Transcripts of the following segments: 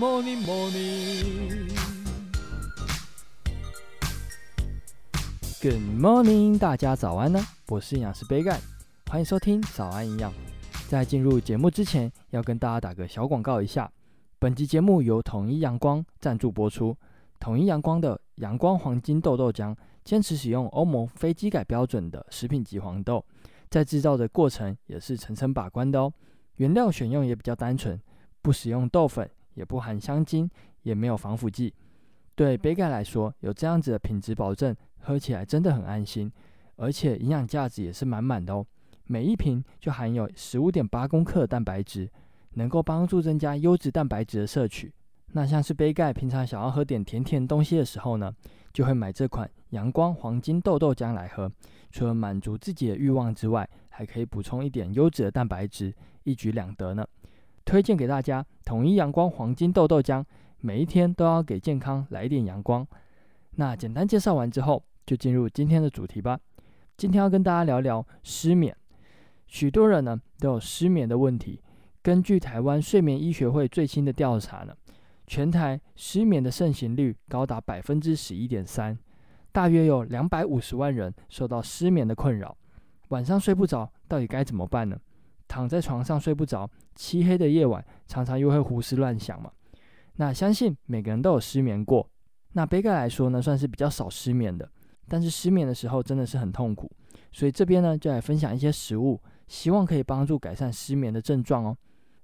morning, morning. Good morning，大家早安呢！我是营养师杯盖，欢迎收听早安营养。在进入节目之前，要跟大家打个小广告一下。本集节目由统一阳光赞助播出。统一阳光的阳光黄金豆豆浆，坚持使用欧盟非基改标准的食品级黄豆，在制造的过程也是层层把关的哦。原料选用也比较单纯，不使用豆粉，也不含香精，也没有防腐剂。对杯盖来说，有这样子的品质保证，喝起来真的很安心，而且营养价值也是满满的哦。每一瓶就含有十五点八公克的蛋白质，能够帮助增加优质蛋白质的摄取。那像是杯盖平常想要喝点甜甜东西的时候呢，就会买这款阳光黄金豆豆浆来喝，除了满足自己的欲望之外，还可以补充一点优质的蛋白质。一举两得呢，推荐给大家统一阳光黄金豆豆浆，每一天都要给健康来点阳光。那简单介绍完之后，就进入今天的主题吧。今天要跟大家聊聊失眠，许多人呢都有失眠的问题。根据台湾睡眠医学会最新的调查呢，全台失眠的盛行率高达百分之十一点三，大约有两百五十万人受到失眠的困扰。晚上睡不着，到底该怎么办呢？躺在床上睡不着，漆黑的夜晚常常又会胡思乱想嘛。那相信每个人都有失眠过。那杯盖来说呢，算是比较少失眠的。但是失眠的时候真的是很痛苦，所以这边呢就来分享一些食物，希望可以帮助改善失眠的症状哦。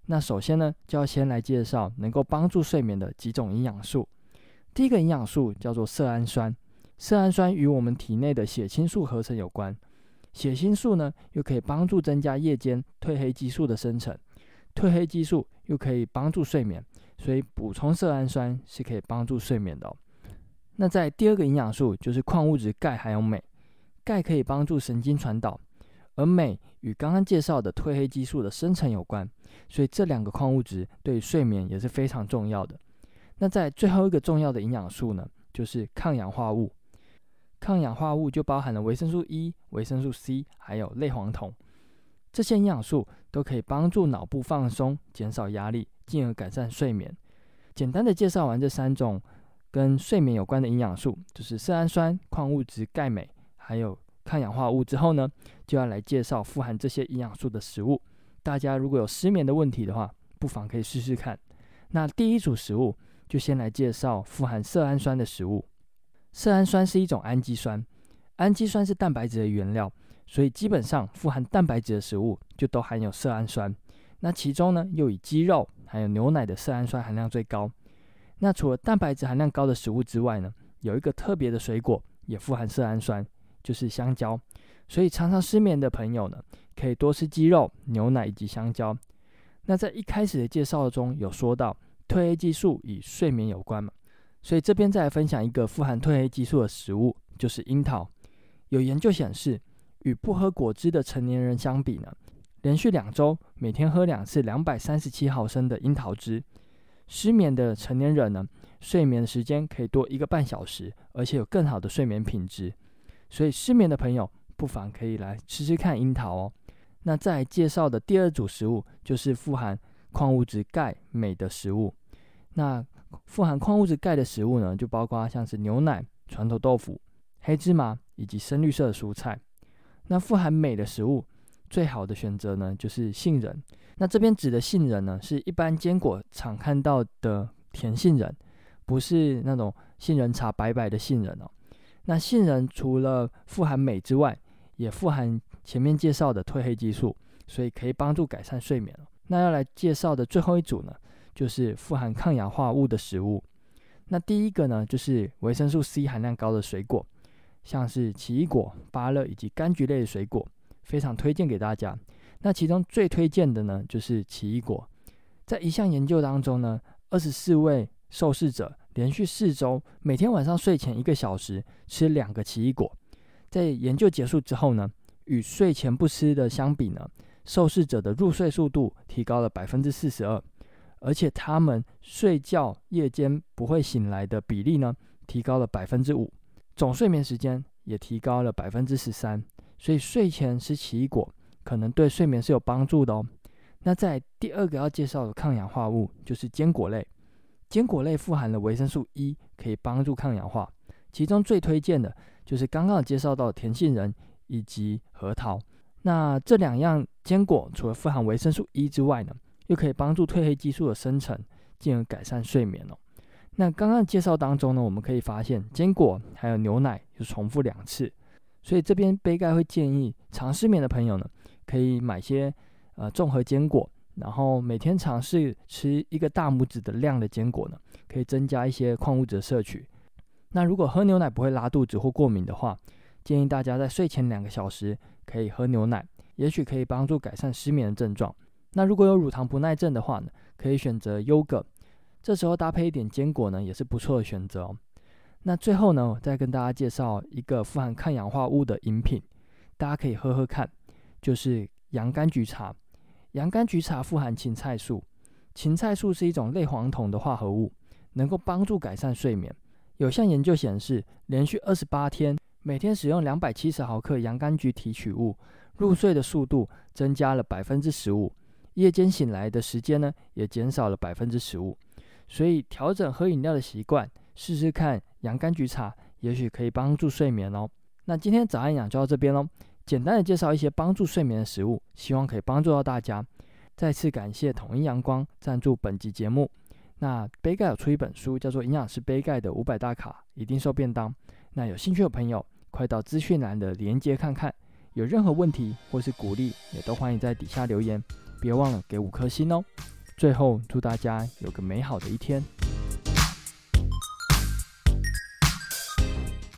那首先呢，就要先来介绍能够帮助睡眠的几种营养素。第一个营养素叫做色氨酸，色氨酸与我们体内的血清素合成有关。血清素呢，又可以帮助增加夜间褪黑激素的生成，褪黑激素又可以帮助睡眠，所以补充色氨酸是可以帮助睡眠的哦。那在第二个营养素就是矿物质钙还有镁，钙可以帮助神经传导，而镁与刚刚介绍的褪黑激素的生成有关，所以这两个矿物质对睡眠也是非常重要的。那在最后一个重要的营养素呢，就是抗氧化物。抗氧化物就包含了维生素 E、维生素 C，还有类黄酮，这些营养素都可以帮助脑部放松、减少压力，进而改善睡眠。简单的介绍完这三种跟睡眠有关的营养素，就是色氨酸、矿物质钙、镁，还有抗氧化物之后呢，就要来介绍富含这些营养素的食物。大家如果有失眠的问题的话，不妨可以试试看。那第一组食物就先来介绍富含色氨酸的食物。色氨酸是一种氨基酸，氨基酸是蛋白质的原料，所以基本上富含蛋白质的食物就都含有色氨酸。那其中呢，又以鸡肉还有牛奶的色氨酸含量最高。那除了蛋白质含量高的食物之外呢，有一个特别的水果也富含色氨酸，就是香蕉。所以常常失眠的朋友呢，可以多吃鸡肉、牛奶以及香蕉。那在一开始的介绍中有说到，褪黑激素与睡眠有关嘛。所以这边再来分享一个富含褪黑激素的食物，就是樱桃。有研究显示，与不喝果汁的成年人相比呢，连续两周每天喝两次两百三十七毫升的樱桃汁，失眠的成年人呢，睡眠时间可以多一个半小时，而且有更好的睡眠品质。所以失眠的朋友不妨可以来吃吃看樱桃哦。那再介绍的第二组食物就是富含矿物质钙、镁的食物。那富含矿物质钙的食物呢，就包括像是牛奶、传统豆腐、黑芝麻以及深绿色的蔬菜。那富含镁的食物，最好的选择呢就是杏仁。那这边指的杏仁呢，是一般坚果常看到的甜杏仁，不是那种杏仁茶白白的杏仁哦。那杏仁除了富含镁之外，也富含前面介绍的褪黑激素，所以可以帮助改善睡眠。那要来介绍的最后一组呢，就是富含抗氧化物的食物。那第一个呢，就是维生素 C 含量高的水果，像是奇异果、芭乐以及柑橘类的水果，非常推荐给大家。那其中最推荐的呢，就是奇异果。在一项研究当中呢，二十四位受试者连续四周，每天晚上睡前一个小时吃两个奇异果。在研究结束之后呢，与睡前不吃的相比呢，受试者的入睡速度提高了百分之四十二。而且他们睡觉夜间不会醒来的比例呢，提高了百分之五，总睡眠时间也提高了百分之十三。所以睡前吃奇异果可能对睡眠是有帮助的哦。那在第二个要介绍的抗氧化物就是坚果类，坚果类富含了维生素 E，可以帮助抗氧化。其中最推荐的就是刚刚介绍到的甜杏仁以及核桃。那这两样坚果除了富含维生素 E 之外呢，又可以帮助褪黑激素的生成，进而改善睡眠哦。那刚刚介绍当中呢，我们可以发现坚果还有牛奶有重复两次，所以这边杯盖会建议常失眠的朋友呢，可以买些呃综合坚果。然后每天尝试吃一个大拇指的量的坚果呢，可以增加一些矿物质的摄取。那如果喝牛奶不会拉肚子或过敏的话，建议大家在睡前两个小时可以喝牛奶，也许可以帮助改善失眠的症状。那如果有乳糖不耐症的话呢，可以选择优格，这时候搭配一点坚果呢，也是不错的选择哦。那最后呢，我再跟大家介绍一个富含抗氧化物的饮品，大家可以喝喝看，就是洋甘菊茶。洋甘菊茶富含芹菜素，芹菜素是一种类黄酮的化合物，能够帮助改善睡眠。有项研究显示，连续二十八天，每天使用两百七十毫克洋甘菊提取物，入睡的速度增加了百分之十五，夜间醒来的时间呢，也减少了百分之十五。所以调整喝饮料的习惯，试试看洋甘菊茶，也许可以帮助睡眠哦。那今天早安养就到这边喽。简单的介绍一些帮助睡眠的食物，希望可以帮助到大家。再次感谢统一阳光赞助本集节目。那杯盖有出一本书，叫做《营养师杯盖的五百大卡一定瘦便当》。那有兴趣的朋友，快到资讯栏的连接看看。有任何问题或是鼓励，也都欢迎在底下留言。别忘了给五颗星哦。最后，祝大家有个美好的一天。